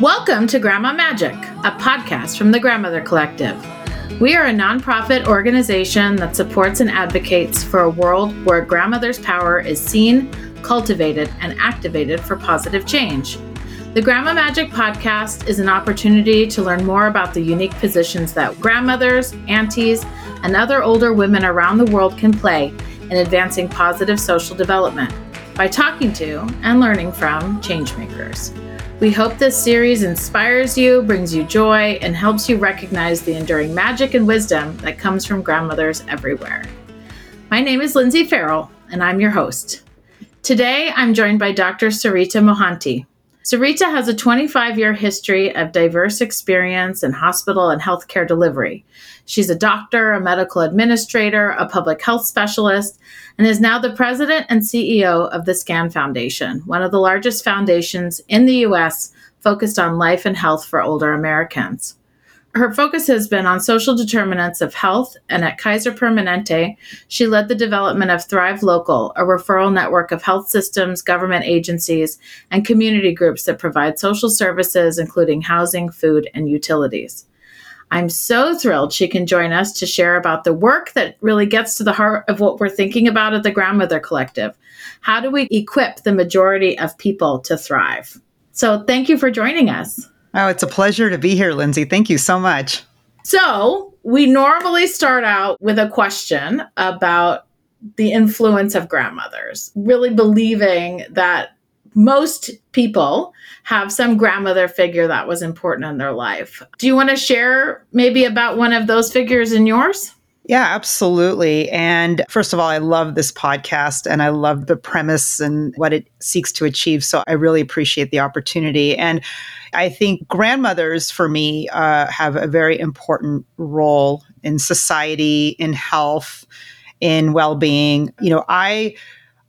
Welcome to Grandma Magic, a podcast from the Grandmother Collective. We are a nonprofit organization that supports and advocates for a world where grandmother's power is seen, cultivated, and activated for positive change. The Grandma Magic podcast is an opportunity to learn more about the unique positions that grandmothers, aunties, and other older women around the world can play in advancing positive social development by talking to and learning from changemakers. We hope this series inspires you, brings you joy, and helps you recognize the enduring magic and wisdom that comes from grandmothers everywhere. My name is Lindsay Farrell, and I'm your host. Today, I'm joined by Dr. Sarita Mohanty. Sarita has a 25 year history of diverse experience in hospital and healthcare delivery. She's a doctor, a medical administrator, a public health specialist, and is now the president and CEO of the SCAN Foundation, one of the largest foundations in the U.S. focused on life and health for older Americans. Her focus has been on social determinants of health, and at Kaiser Permanente, she led the development of Thrive Local, a referral network of health systems, government agencies, and community groups that provide social services, including housing, food, and utilities. I'm so thrilled she can join us to share about the work that really gets to the heart of what we're thinking about at the Grandmother Collective. How do we equip the majority of people to thrive? So, thank you for joining us. Oh, it's a pleasure to be here, Lindsay. Thank you so much. So, we normally start out with a question about the influence of grandmothers, really believing that most people have some grandmother figure that was important in their life. Do you want to share maybe about one of those figures in yours? Yeah, absolutely. And first of all, I love this podcast and I love the premise and what it seeks to achieve. So I really appreciate the opportunity. And I think grandmothers, for me, uh, have a very important role in society, in health, in well being. You know, I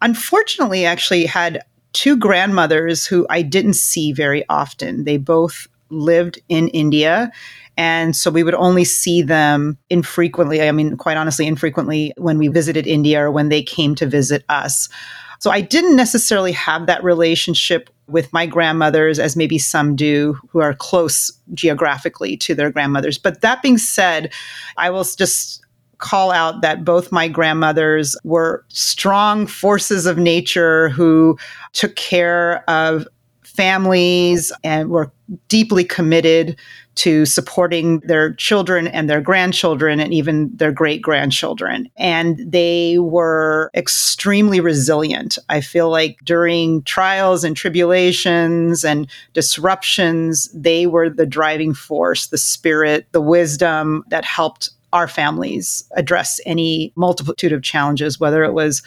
unfortunately actually had two grandmothers who I didn't see very often. They both lived in India. And so we would only see them infrequently. I mean, quite honestly, infrequently when we visited India or when they came to visit us. So I didn't necessarily have that relationship with my grandmothers as maybe some do who are close geographically to their grandmothers. But that being said, I will just call out that both my grandmothers were strong forces of nature who took care of families and were deeply committed to supporting their children and their grandchildren and even their great grandchildren. And they were extremely resilient. I feel like during trials and tribulations and disruptions, they were the driving force, the spirit, the wisdom that helped our families address any multitude of challenges, whether it was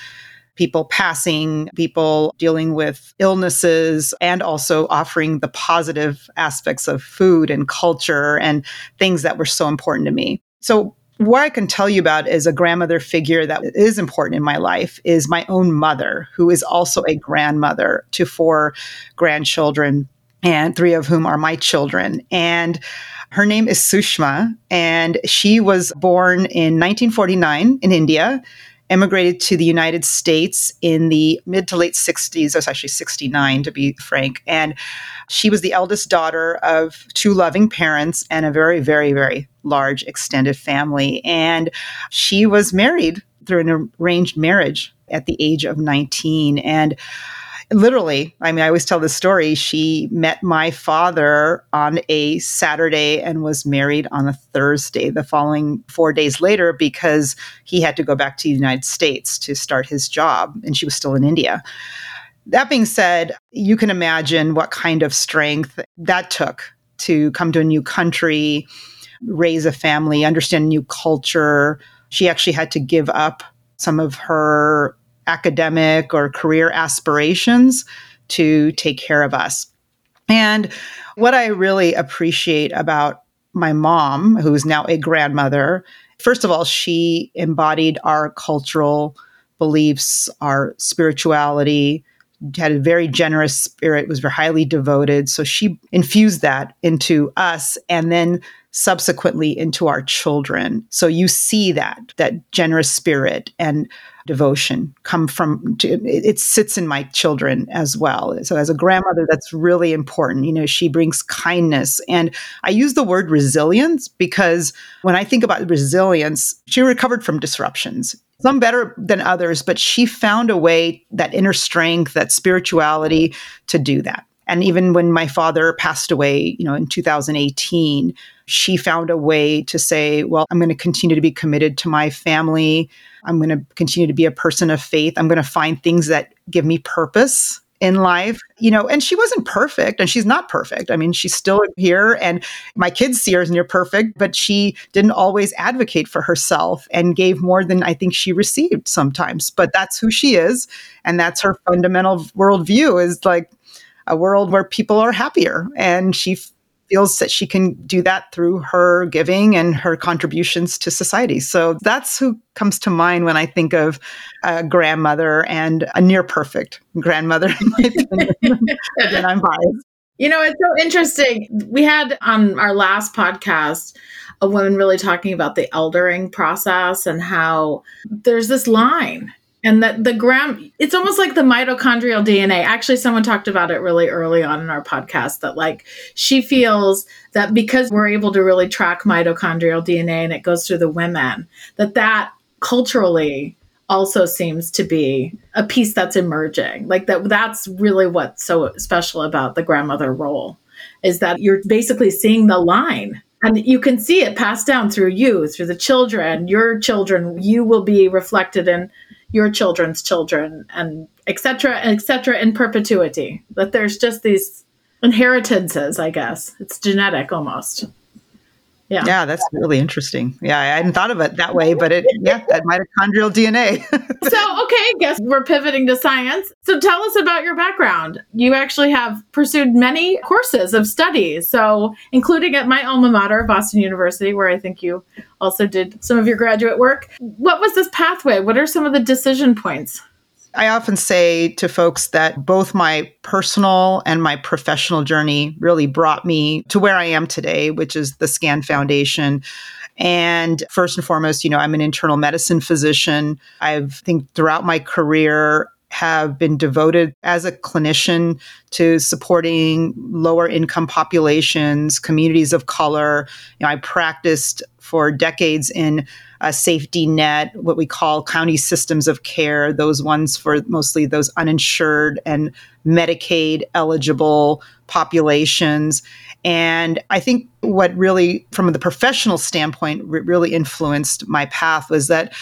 people passing, people dealing with illnesses, and also offering the positive aspects of food and culture and things that were so important to me. So, what I can tell you about as a grandmother figure that is important in my life is my own mother, who is also a grandmother to four grandchildren, and three of whom are my children. And her name is Sushma, and she was born in 1949 in India, emigrated to the United States in the mid to late 60s. I was actually 69, to be frank. And she was the eldest daughter of two loving parents and a very, very, very large extended family. And she was married through an arranged marriage at the age of 19. And literally, I mean, I always tell this story. She met my father on a Saturday and was married on a Thursday the following four days later because he had to go back to the United States to start his job, and she was still in India. That being said, you can imagine what kind of strength that took to come to a new country, raise a family, understand a new culture. She actually had to give up some of her academic or career aspirations to take care of us. And what I really appreciate about my mom, who is now a grandmother, first of all, she embodied our cultural beliefs, our spirituality, had a very generous spirit, was very highly devoted. So she infused that into us. And then subsequently into our children. So you see that, that generous spirit and devotion come from it sits in my children as well. So as a grandmother that's really important. You know she brings kindness. And i use the word resilience because when i think about resilience she recovered from disruptions some better than others but she found a way that inner strength that spirituality to do that and even when my father passed away you know in 2018 she found a way to say well i'm going to continue to be committed to my family I'm going to continue to be a person of faith. I'm going to find things that give me purpose in life, you know, and she wasn't perfect and she's not perfect. I mean, she's still here and my kids see her as near perfect, but she didn't always advocate for herself and gave more than I think she received sometimes. But that's who she is. And that's her fundamental worldview is like a world where people are happier. And she feels that she can do that through her giving and her contributions to society. So that's who comes to mind when I think of a grandmother and a near perfect grandmother. and I'm biased. You know, it's so interesting. We had on our last podcast a woman really talking about the eldering process and how there's this line and that the gram it's almost like the mitochondrial dna actually someone talked about it really early on in our podcast that like she feels that because we're able to really track mitochondrial dna and it goes through the women that that culturally also seems to be a piece that's emerging. Like that that's really what's so special about the grandmother role is that you're basically seeing the line. And you can see it passed down through you through the children your children. You will be reflected in your children's children and etc etc in perpetuity. That there's just these inheritances i guess. It's genetic almost yeah. Yeah, that's really interesting. Yeah, I hadn't thought of it that way, but it, yeah, that mitochondrial DNA. so, okay, I guess we're pivoting to science. So, tell us about your background. You actually have pursued many courses of studies, so including at my alma mater, Boston University, where I think you also did some of your graduate work. What was this pathway? What are some of the decision points? I often say to folks that both my personal and my professional journey really brought me to where I am today, which is the SCAN Foundation. And first and foremost, you know, I'm an internal medicine physician. I've think throughout my career have been devoted as a clinician to supporting lower income populations, communities of color. You know, I practiced for decades in a safety net, what we call county systems of care, those ones for mostly those uninsured and Medicaid eligible populations. And I think what really, from the professional standpoint, really influenced my path was that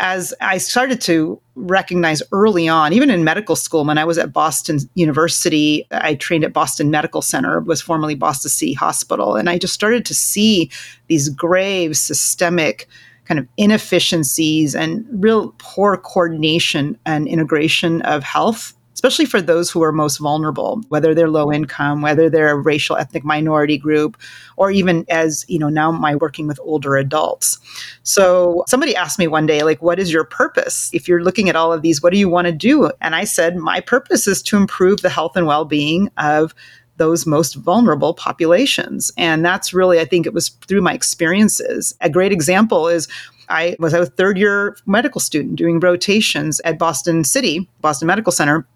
as I started to recognize early on, even in medical school, when I was at Boston University, I trained at Boston Medical Center, was formerly Boston City Hospital, and I just started to see these grave systemic kind of inefficiencies and real poor coordination and integration of health especially for those who are most vulnerable, whether they're low income, whether they're a racial ethnic minority group, or even as, you know, now my working with older adults. So somebody asked me one day, like, what is your purpose? If you're looking at all of these, what do you want to do? And I said, my purpose is to improve the health and well being of those most vulnerable populations. And that's really, I think it was through my experiences. A great example is I was a third year medical student doing rotations at Boston City, Boston Medical Center.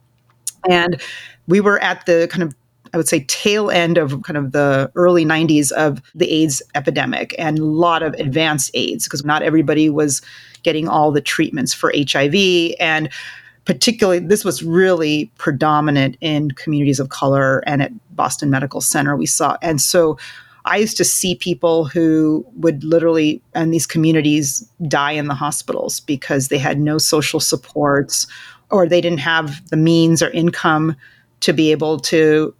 And we were at the kind of I would say tail end of kind of the early 90s of the AIDS epidemic and a lot of advanced AIDS because not everybody was getting all the treatments for HIV and particularly this was really predominant in communities of color and at Boston Medical Center we saw. And so I used to see people who would literally in these communities die in the hospitals because they had no social supports or they didn't have the means or income to be able to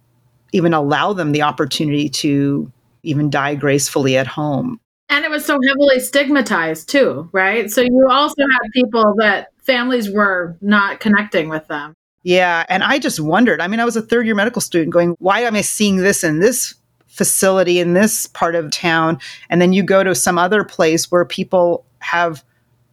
even allow them the opportunity to even die gracefully at home. And it was so heavily stigmatized too, right? So you also had people that families were not connecting with them. Yeah. And I just wondered. I mean, I was a third year medical student going, why am I seeing this in this facility in this part of town? And then you go to some other place where people have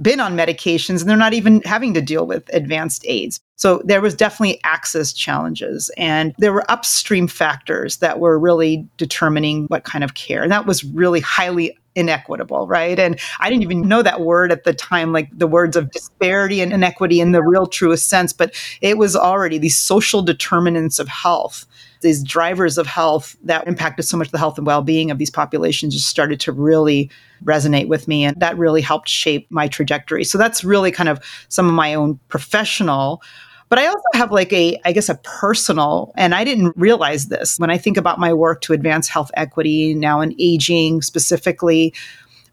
been on medications and they're not even having to deal with advanced AIDS. So there was definitely access challenges and there were upstream factors that were really determining what kind of care. And that was really highly inequitable, right? And I didn't even know that word at the time, like the words of disparity and inequity in the real truest sense, but it was already these social determinants of health these drivers of health that impacted so much the health and well-being of these populations just started to really resonate with me and that really helped shape my trajectory so that's really kind of some of my own professional but I also have like a, I guess, a personal, and I didn't realize this when I think about my work to advance health equity now in aging specifically.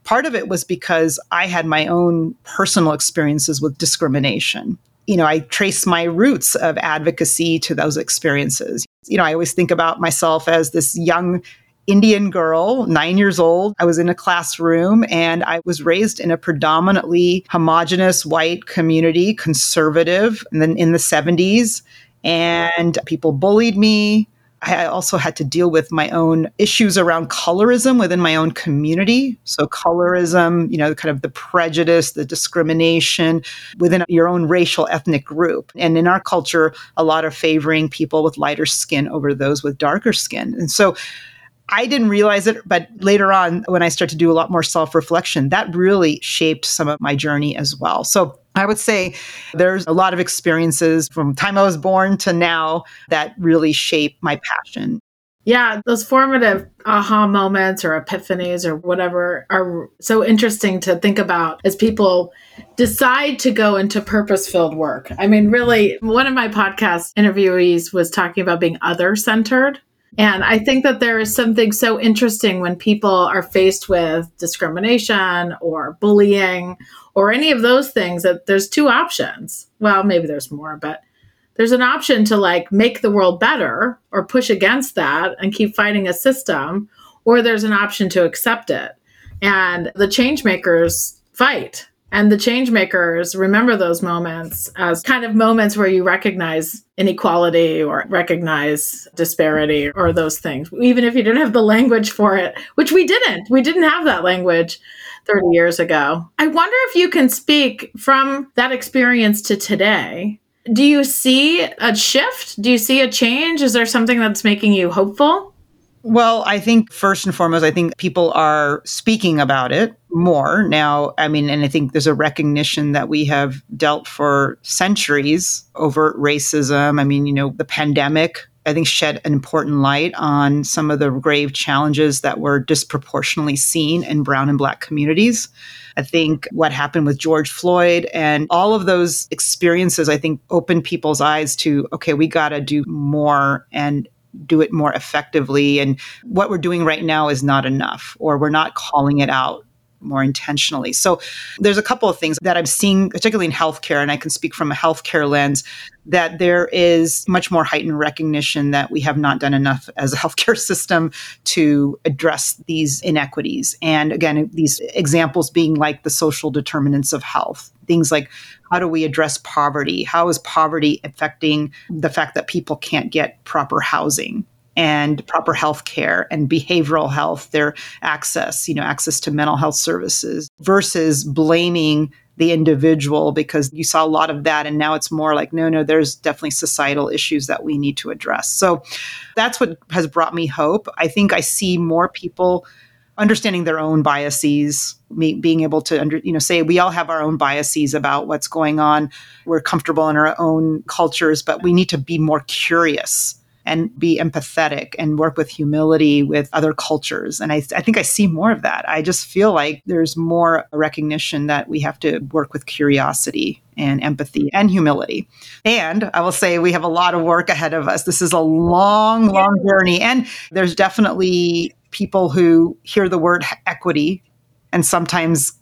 Part of it was because I had my own personal experiences with discrimination. You know, I trace my roots of advocacy to those experiences. You know, I always think about myself as this young Indian girl, nine years old. I was in a classroom and I was raised in a predominantly homogenous white community, conservative, and then in the 70s. And people bullied me. I also had to deal with my own issues around colorism within my own community. So, colorism, you know, kind of the prejudice, the discrimination within your own racial ethnic group. And in our culture, a lot of favoring people with lighter skin over those with darker skin. And so, I didn't realize it, but later on, when I started to do a lot more self reflection, that really shaped some of my journey as well. So I would say there's a lot of experiences from time I was born to now that really shape my passion. Yeah, those formative aha moments or epiphanies or whatever are so interesting to think about as people decide to go into purpose filled work. I mean, really, one of my podcast interviewees was talking about being other centered and I think that there is something so interesting when people are faced with discrimination or bullying or any of those things that there's two options. Well, maybe there's more, but there's an option to like make the world better or push against that and keep fighting a system, or there's an option to accept it. And the change makers fight and the change makers remember those moments as kind of moments where you recognize inequality or recognize disparity or those things, even if you didn't have the language for it, which we didn't. We didn't have that language 30 years ago. I wonder if you can speak from that experience to today. Do you see a shift? Do you see a change? Is there something that's making you hopeful? Well, I think first and foremost, I think people are speaking about it more now. I mean, and I think there's a recognition that we have dealt for centuries over racism. I mean, you know, the pandemic, I think, shed an important light on some of the grave challenges that were disproportionately seen in brown and black communities. I think what happened with George Floyd and all of those experiences, I think, opened people's eyes to, okay, we got to do more and do it more effectively. And what we're doing right now is not enough, or we're not calling it out more intentionally. So there's a couple of things that I'm seeing, particularly in healthcare, and I can speak from a healthcare lens, that there is much more heightened recognition that we have not done enough as a healthcare system to address these inequities. And again, these examples being like the social determinants of health, things like how do we address poverty? How is poverty affecting the fact that people can't get proper housing? And proper health care and behavioral health, their access, you know, access to mental health services versus blaming the individual because you saw a lot of that and now it's more like no no there's definitely societal issues that we need to address so that's what has brought me hope i think i see more people understanding their own biases, being able to under, you know say we all have our own biases about what's going on. We're comfortable in our own cultures, but we need to be more curious and be empathetic and work with humility with other cultures. And I, I think I see more of that. I just feel like there's more recognition that we have to work with curiosity and empathy and humility. And I will say we have a lot of work ahead of us. This is a long, long journey. And there's definitely people who hear the word equity and sometimes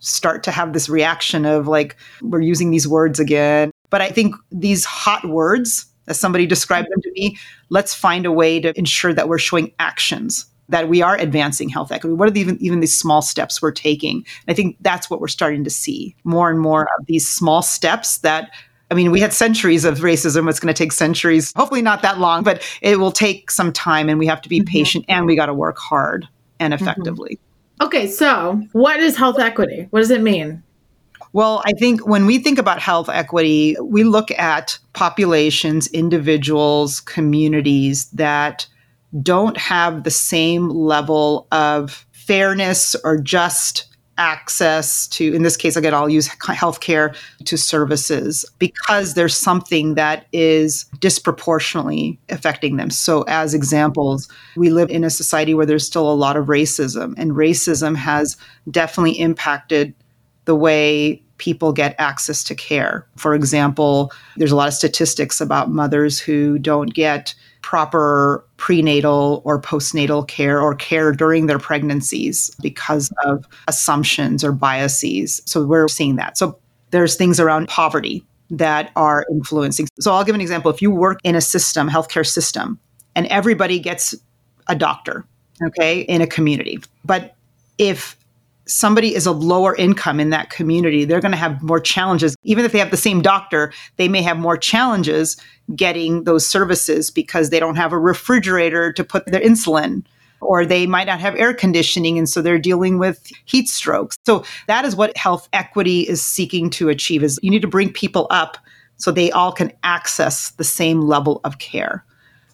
start to have this reaction of like, we're using these words again. But I think these hot words, as somebody described them to me, let's find a way to ensure that we're showing actions that we are advancing health equity. What are the, even even these small steps we're taking? I think that's what we're starting to see more and more of these small steps that I mean, we had centuries of racism. It's going to take centuries, hopefully not that long, but it will take some time and we have to be mm-hmm. patient and we got to work hard and mm-hmm. effectively. Mm-hmm. Okay, so what is health equity? What does it mean? Well, I think when we think about health equity, we look at populations, individuals, communities that don't have the same level of fairness or just access to, in this case, again, I'll use healthcare to services because there's something that is disproportionately affecting them. So, as examples, we live in a society where there's still a lot of racism, and racism has definitely impacted the way people get access to care. For example, there's a lot of statistics about mothers who don't get proper prenatal or postnatal care or care during their pregnancies because of assumptions or biases. So we're seeing that. So there's things around poverty that are influencing. So I'll give an example. If you work in a system, healthcare system, and everybody gets a doctor, okay, in a community, but if somebody is a lower income in that community, they're going to have more challenges. Even if they have the same doctor, they may have more challenges getting those services because they don't have a refrigerator to put their insulin or they might not have air conditioning and so they're dealing with heat strokes. So that is what health equity is seeking to achieve is you need to bring people up so they all can access the same level of care.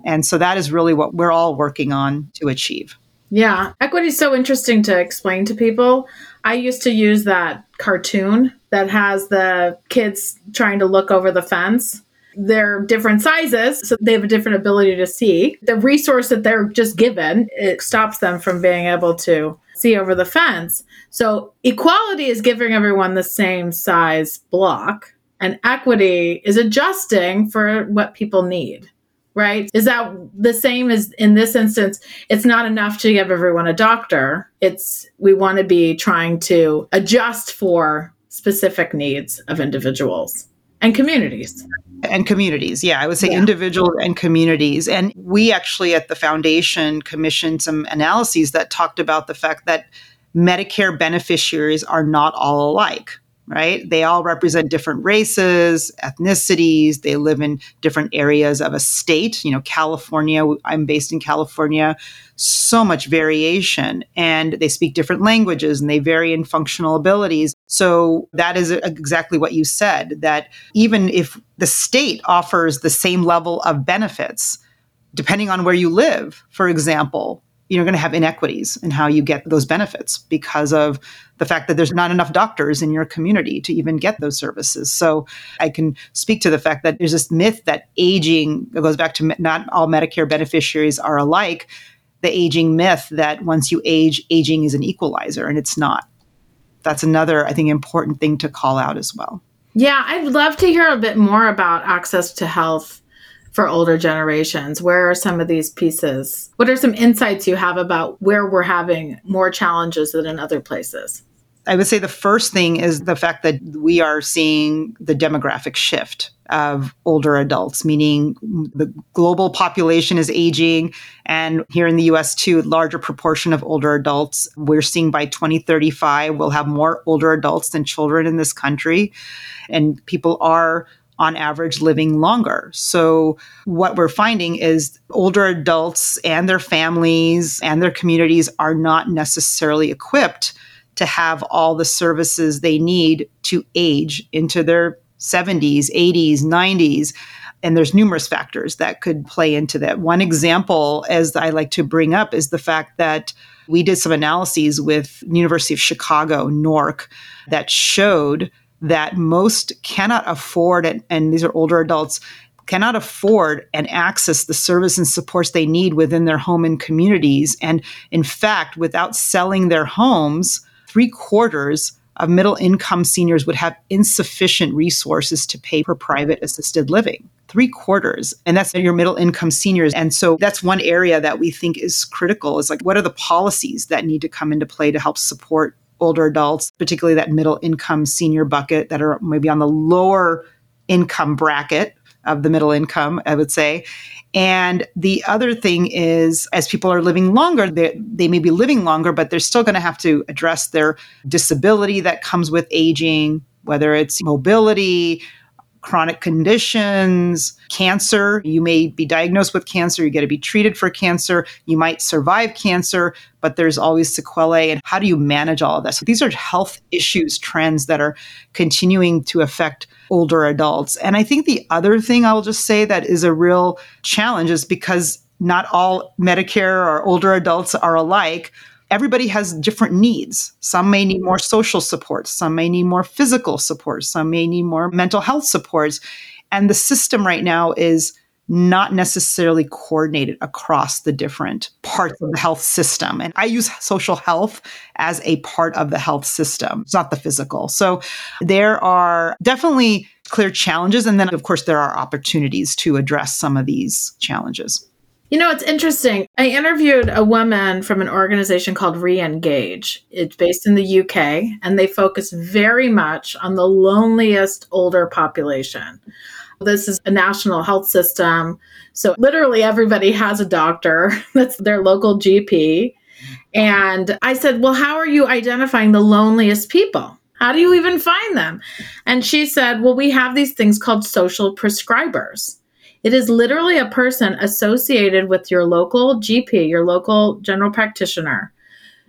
And so that is really what we're all working on to achieve. Yeah, equity is so interesting to explain to people. I used to use that cartoon that has the kids trying to look over the fence. They're different sizes, so they have a different ability to see. The resource that they're just given, it stops them from being able to see over the fence. So equality is giving everyone the same size block, and equity is adjusting for what people need right? Is that the same as in this instance? It's not enough to give everyone a doctor. It's we want to be trying to adjust for specific needs of individuals and communities. And communities, yeah, I would say yeah. individuals and communities. And we actually at the foundation commissioned some analyses that talked about the fact that Medicare beneficiaries are not all alike right? They all represent different races, ethnicities. They live in different areas of a state. You know, California, I'm based in California, so much variation. And they speak different languages and they vary in functional abilities. So that is exactly what you said that even if the state offers the same level of benefits, depending on where you live, for example, you're going to have inequities in how you get those benefits because of the fact that there's not enough doctors in your community to even get those services. So I can speak to the fact that there's this myth that aging goes back to not all Medicare beneficiaries are alike. The aging myth that once you age, aging is an equalizer, and it's not. That's another, I think, important thing to call out as well. Yeah, I'd love to hear a bit more about access to health for older generations? Where are some of these pieces? What are some insights you have about where we're having more challenges than in other places? I would say the first thing is the fact that we are seeing the demographic shift of older adults, meaning the global population is aging. And here in the US, too, larger proportion of older adults. We're seeing by 2035, we'll have more older adults than children in this country. And people are on average living longer. So, what we're finding is older adults and their families and their communities are not necessarily equipped to have all the services they need to age into their 70s, 80s, 90s. And there's numerous factors that could play into that. One example, as I like to bring up, is the fact that we did some analyses with University of Chicago, NORC, that showed that most cannot afford, and, and these are older adults, cannot afford and access the service and supports they need within their home and communities. And in fact, without selling their homes, three quarters of middle income seniors would have insufficient resources to pay for private assisted living. Three quarters. And that's your middle income seniors. And so that's one area that we think is critical is like, what are the policies that need to come into play to help support older adults, particularly that middle income senior bucket that are maybe on the lower income bracket of the middle income, I would say. And the other thing is, as people are living longer, they, they may be living longer, but they're still going to have to address their disability that comes with aging, whether it's mobility, chronic conditions, cancer. You may be diagnosed with cancer, you get to be treated for cancer, you might survive cancer, but there's always sequelae. And how do you manage all of this? These are health issues, trends that are continuing to affect older adults. And I think the other thing I'll just say that is a real challenge is because not all Medicare or older adults are alike everybody has different needs. Some may need more social support, some may need more physical support, some may need more mental health supports. And the system right now is not necessarily coordinated across the different parts of the health system. And I use social health as a part of the health system. It's not the physical. So there are definitely clear challenges. And then, of course, there are opportunities to address some of these challenges. You know, it's interesting. I interviewed a woman from an organization called Re-engage. It's based in the UK, and they focus very much on the loneliest older population. This is a national health system. So, literally, everybody has a doctor that's their local GP. And I said, Well, how are you identifying the loneliest people? How do you even find them? And she said, Well, we have these things called social prescribers. It is literally a person associated with your local GP, your local general practitioner,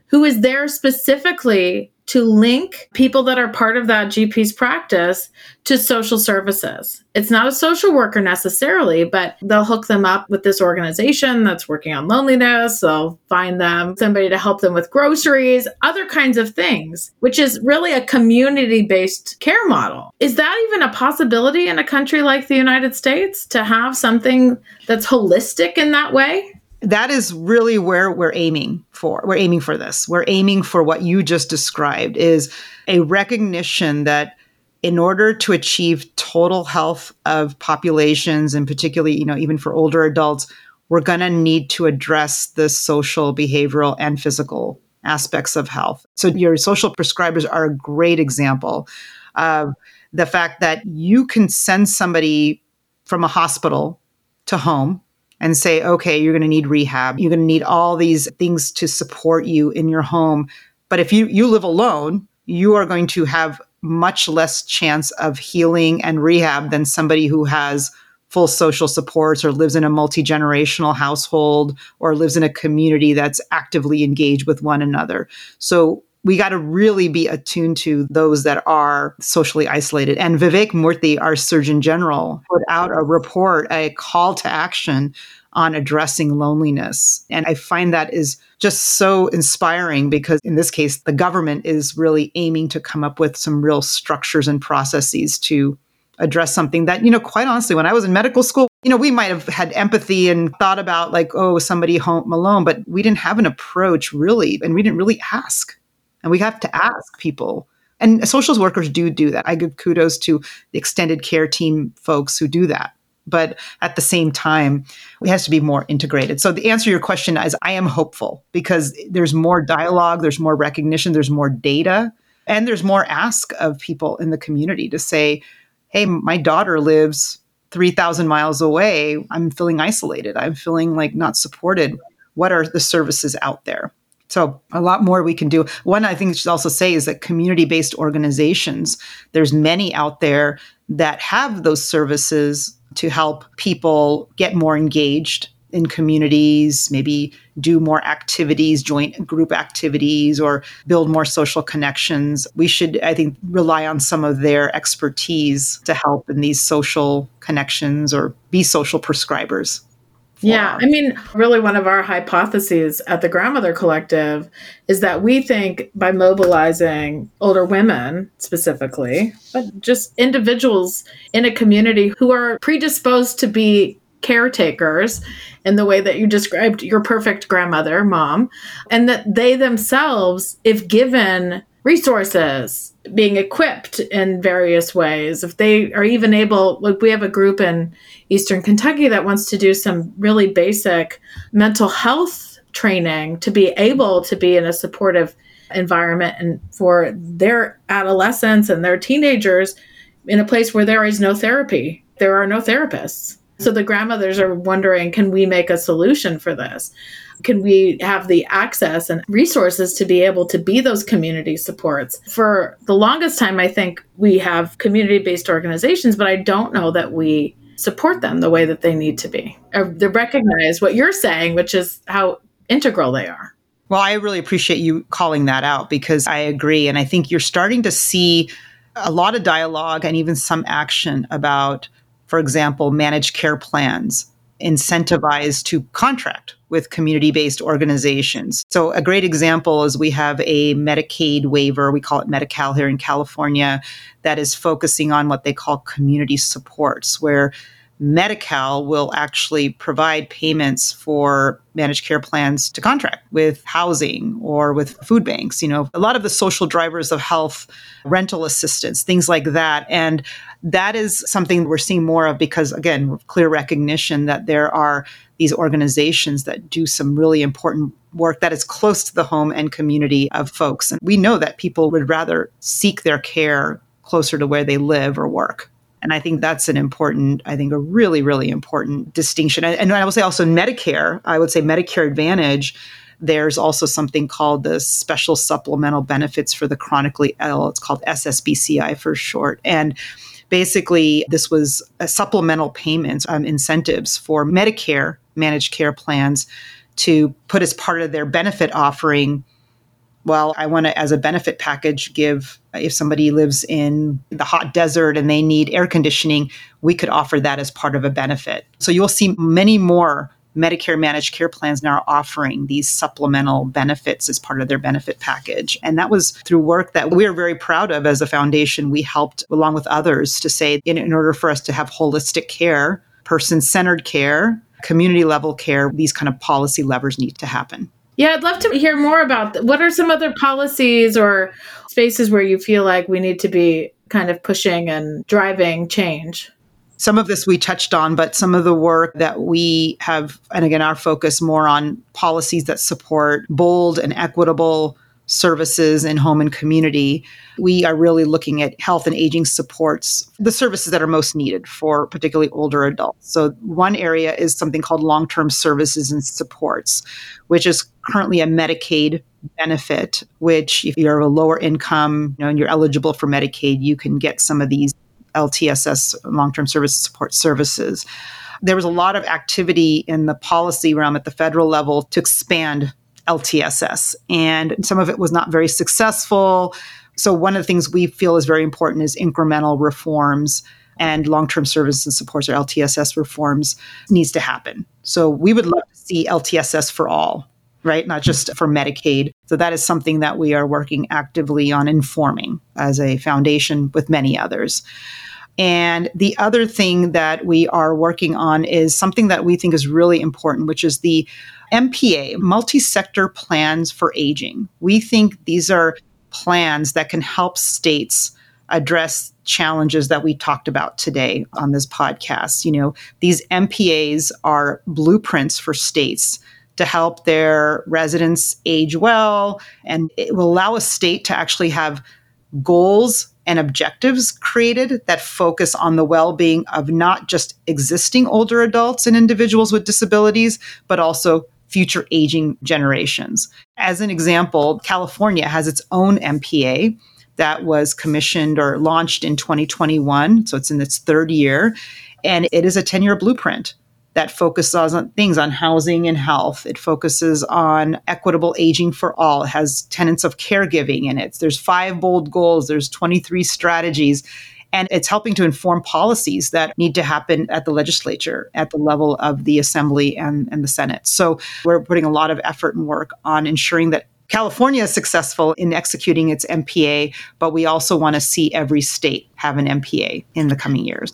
who is there specifically to link people that are part of that GP's practice to social services. It's not a social worker necessarily, but they'll hook them up with this organization that's working on loneliness. They'll find them somebody to help them with groceries, other kinds of things, which is really a community based care model. Is that even a possibility in a country like the United States to have something that's holistic in that way? That is really where we're aiming for. We're aiming for this. We're aiming for what you just described is a recognition that in order to achieve total health of populations and particularly, you know, even for older adults, we're going to need to address the social, behavioral and physical aspects of health. So your social prescribers are a great example of the fact that you can send somebody from a hospital to home and say, okay, you're going to need rehab. You're going to need all these things to support you in your home. But if you, you live alone, you are going to have much less chance of healing and rehab than somebody who has full social supports or lives in a multi generational household or lives in a community that's actively engaged with one another. So we got to really be attuned to those that are socially isolated. And Vivek Murthy, our Surgeon General, put out a report, a call to action on addressing loneliness. And I find that is just so inspiring because in this case, the government is really aiming to come up with some real structures and processes to address something that, you know, quite honestly, when I was in medical school, you know, we might have had empathy and thought about like, oh, somebody home alone, but we didn't have an approach really, and we didn't really ask. And we have to ask people. And social workers do do that. I give kudos to the extended care team folks who do that. But at the same time, it has to be more integrated. So the answer to your question is I am hopeful because there's more dialogue, there's more recognition, there's more data, and there's more ask of people in the community to say, hey, my daughter lives 3,000 miles away. I'm feeling isolated. I'm feeling like not supported. What are the services out there? So a lot more we can do. One I think I should also say is that community-based organizations, there's many out there that have those services to help people get more engaged in communities, maybe do more activities, joint group activities, or build more social connections. We should, I think, rely on some of their expertise to help in these social connections or be social prescribers. Yeah, I mean, really, one of our hypotheses at the Grandmother Collective is that we think by mobilizing older women specifically, but just individuals in a community who are predisposed to be caretakers in the way that you described your perfect grandmother, mom, and that they themselves, if given resources, being equipped in various ways, if they are even able, like we have a group in Eastern Kentucky that wants to do some really basic mental health training to be able to be in a supportive environment and for their adolescents and their teenagers in a place where there is no therapy. There are no therapists. So the grandmothers are wondering can we make a solution for this? Can we have the access and resources to be able to be those community supports? For the longest time, I think we have community based organizations, but I don't know that we support them the way that they need to be. Or they recognize what you're saying, which is how integral they are. Well, I really appreciate you calling that out because I agree. And I think you're starting to see a lot of dialogue and even some action about, for example, managed care plans incentivized to contract with community based organizations. So, a great example is we have a Medicaid waiver, we call it Medi-Cal here in California, that is focusing on what they call community supports, where Medi-Cal will actually provide payments for managed care plans to contract with housing or with food banks, you know, a lot of the social drivers of health, rental assistance, things like that. And that is something we're seeing more of because, again, clear recognition that there are these organizations that do some really important work that is close to the home and community of folks. And we know that people would rather seek their care closer to where they live or work. And I think that's an important, I think a really, really important distinction. And, I will say also in Medicare, I would say Medicare Advantage, there's also something called the Special Supplemental Benefits for the Chronically Ill. It's called SSBCI for short. And basically, this was supplemental payments, um, incentives for Medicare managed care plans to put as part of their benefit offering well, I want to, as a benefit package, give if somebody lives in the hot desert and they need air conditioning, we could offer that as part of a benefit. So you'll see many more Medicare managed care plans now offering these supplemental benefits as part of their benefit package. And that was through work that we're very proud of as a foundation. We helped, along with others, to say in, in order for us to have holistic care, person centered care, community level care, these kind of policy levers need to happen. Yeah, I'd love to hear more about th- what are some other policies or spaces where you feel like we need to be kind of pushing and driving change. Some of this we touched on, but some of the work that we have, and again, our focus more on policies that support bold and equitable services in home and community, we are really looking at health and aging supports, the services that are most needed for particularly older adults. So, one area is something called long term services and supports, which is currently a Medicaid benefit, which if you're a lower income you know, and you're eligible for Medicaid, you can get some of these LTSS long term service support services. There was a lot of activity in the policy realm at the federal level to expand LTSS. And some of it was not very successful. So, one of the things we feel is very important is incremental reforms and long term service and supports or LTSS reforms needs to happen. So, we would love to see LTSS for all, right? Not just for Medicaid. So, that is something that we are working actively on informing as a foundation with many others. And the other thing that we are working on is something that we think is really important, which is the MPA, multi sector plans for aging. We think these are plans that can help states address challenges that we talked about today on this podcast. You know, these MPAs are blueprints for states to help their residents age well, and it will allow a state to actually have goals and objectives created that focus on the well being of not just existing older adults and individuals with disabilities, but also future aging generations. As an example, California has its own MPA that was commissioned or launched in 2021. So it's in its third year. And it is a 10 year blueprint that focuses on things on housing and health. It focuses on equitable aging for all. It has tenets of caregiving in it. There's five bold goals, there's 23 strategies. And it's helping to inform policies that need to happen at the legislature, at the level of the assembly and, and the Senate. So we're putting a lot of effort and work on ensuring that California is successful in executing its MPA, but we also want to see every state have an MPA in the coming years.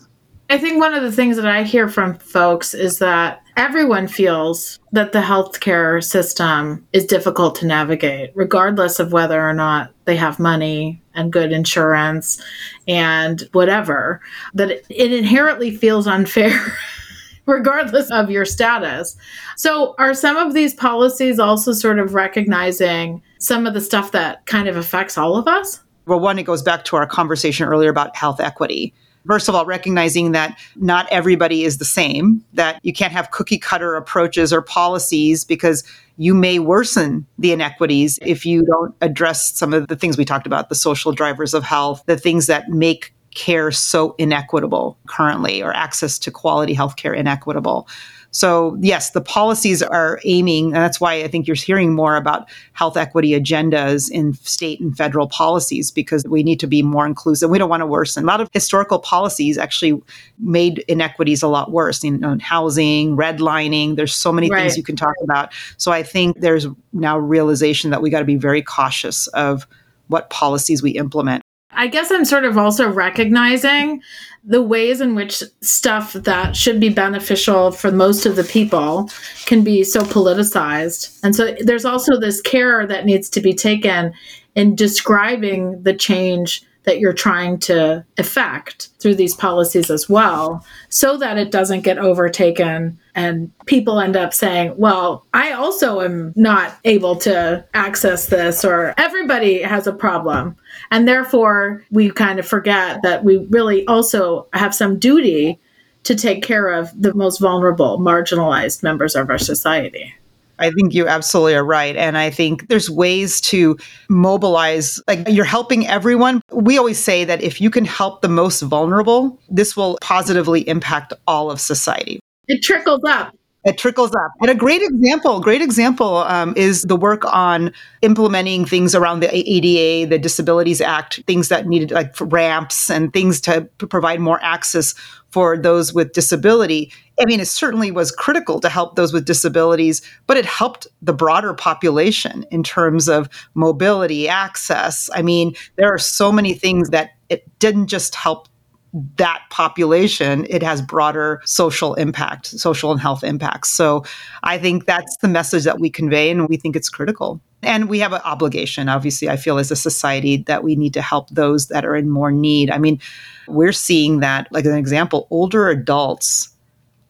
I think one of the things that I hear from folks is that everyone feels that the healthcare system is difficult to navigate, regardless of whether or not they have money and good insurance and whatever, that it, inherently feels unfair. regardless of your status. So, are some of these policies also sort of recognizing some of the stuff that kind of affects all of us? Well, one, it goes back to our conversation earlier about health equity First of all, recognizing that not everybody is the same, that you can't have cookie cutter approaches or policies because you may worsen the inequities if you don't address some of the things we talked about the social drivers of health, the things that make care so inequitable currently or access to quality healthcare inequitable. So, yes, the policies are aiming, and that's why I think you're hearing more about health equity agendas in state and federal policies because we need to be more inclusive. We don't want to worsen. A lot of historical policies actually made inequities a lot worse in, in housing, redlining. There's so many right. things you can talk about. So, I think there's now realization that we got to be very cautious of what policies we implement. I guess I'm sort of also recognizing the ways in which stuff that should be beneficial for most of the people can be so politicized. And so there's also this care that needs to be taken in describing the change that you're trying to effect through these policies as well, so that it doesn't get overtaken and people end up saying, well, I also am not able to access this, or everybody has a problem. And therefore, we kind of forget that we really also have some duty to take care of the most vulnerable, marginalized members of our society. I think you absolutely are right. And I think there's ways to mobilize, like you're helping everyone. We always say that if you can help the most vulnerable, this will positively impact all of society. It trickles up. It trickles up. And a great example, great example um, is the work on implementing things around the ADA, the Disabilities Act, things that needed like ramps and things to provide more access for those with disability. I mean, it certainly was critical to help those with disabilities, but it helped the broader population in terms of mobility, access. I mean, there are so many things that it didn't just help that population, it has broader social impact, social and health impacts. So I think that's the message that we convey, and we think it's critical. And we have an obligation, obviously, I feel, as a society that we need to help those that are in more need. I mean, we're seeing that, like an example, older adults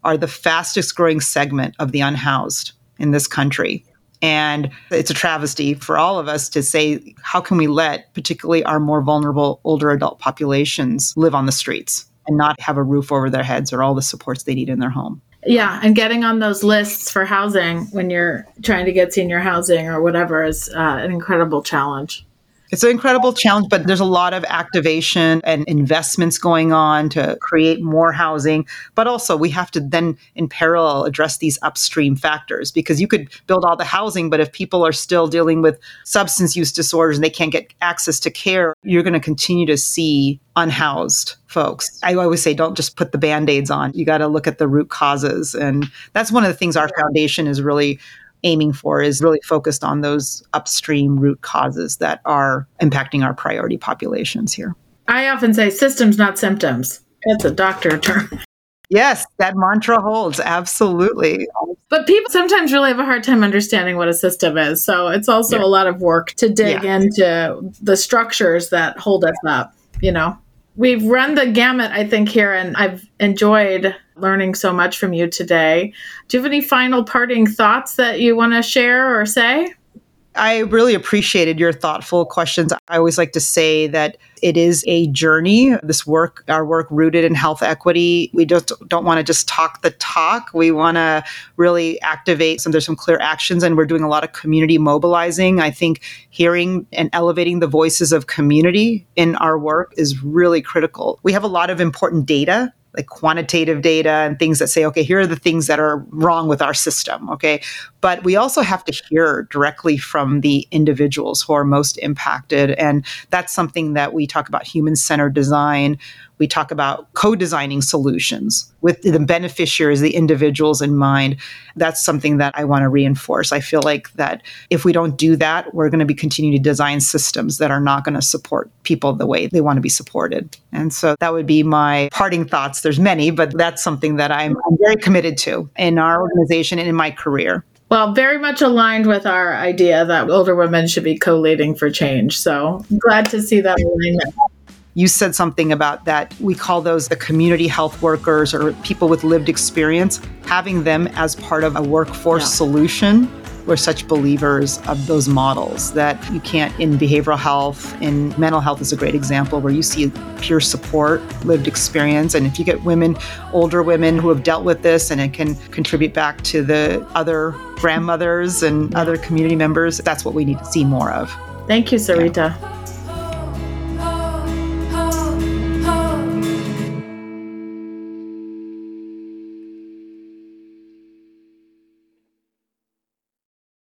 are the fastest growing segment of the unhoused in this country. And it's a travesty for all of us to say, how can we let particularly our more vulnerable older adult populations live on the streets and not have a roof over their heads or all the supports they need in their home? Yeah, and getting on those lists for housing when you're trying to get senior housing or whatever is uh, an incredible challenge. It's an incredible challenge, but there's a lot of activation and investments going on to create more housing. But also, we have to then, in parallel, address these upstream factors because you could build all the housing, but if people are still dealing with substance use disorders and they can't get access to care, you're going to continue to see unhoused folks. I always say, don't just put the band aids on. You got to look at the root causes. And that's one of the things our foundation is really aiming for is really focused on those upstream root causes that are impacting our priority populations here. I often say systems, not symptoms. That's a doctor term. Yes, that mantra holds. Absolutely. But people sometimes really have a hard time understanding what a system is. So it's also yeah. a lot of work to dig yeah. into the structures that hold us up, you know? We've run the gamut, I think, here, and I've enjoyed learning so much from you today. Do you have any final parting thoughts that you want to share or say? I really appreciated your thoughtful questions. I always like to say that it is a journey. This work, our work rooted in health equity, we just don't want to just talk the talk. We want to really activate some, there's some clear actions and we're doing a lot of community mobilizing. I think hearing and elevating the voices of community in our work is really critical. We have a lot of important data like quantitative data and things that say, okay, here are the things that are wrong with our system. Okay. But we also have to hear directly from the individuals who are most impacted. And that's something that we talk about human centered design. We talk about co designing solutions with the beneficiaries, the individuals in mind. That's something that I want to reinforce. I feel like that if we don't do that, we're going to be continuing to design systems that are not going to support people the way they want to be supported. And so that would be my parting thoughts. There's many, but that's something that I'm, I'm very committed to in our organization and in my career. Well, very much aligned with our idea that older women should be co leading for change. So glad to see that alignment you said something about that. We call those the community health workers or people with lived experience. Having them as part of a workforce yeah. solution we're such believers of those models that you can't in behavioral health, in mental health is a great example where you see peer support, lived experience. And if you get women, older women who have dealt with this and it can contribute back to the other grandmothers and other community members, that's what we need to see more of. Thank you, Sarita. Yeah.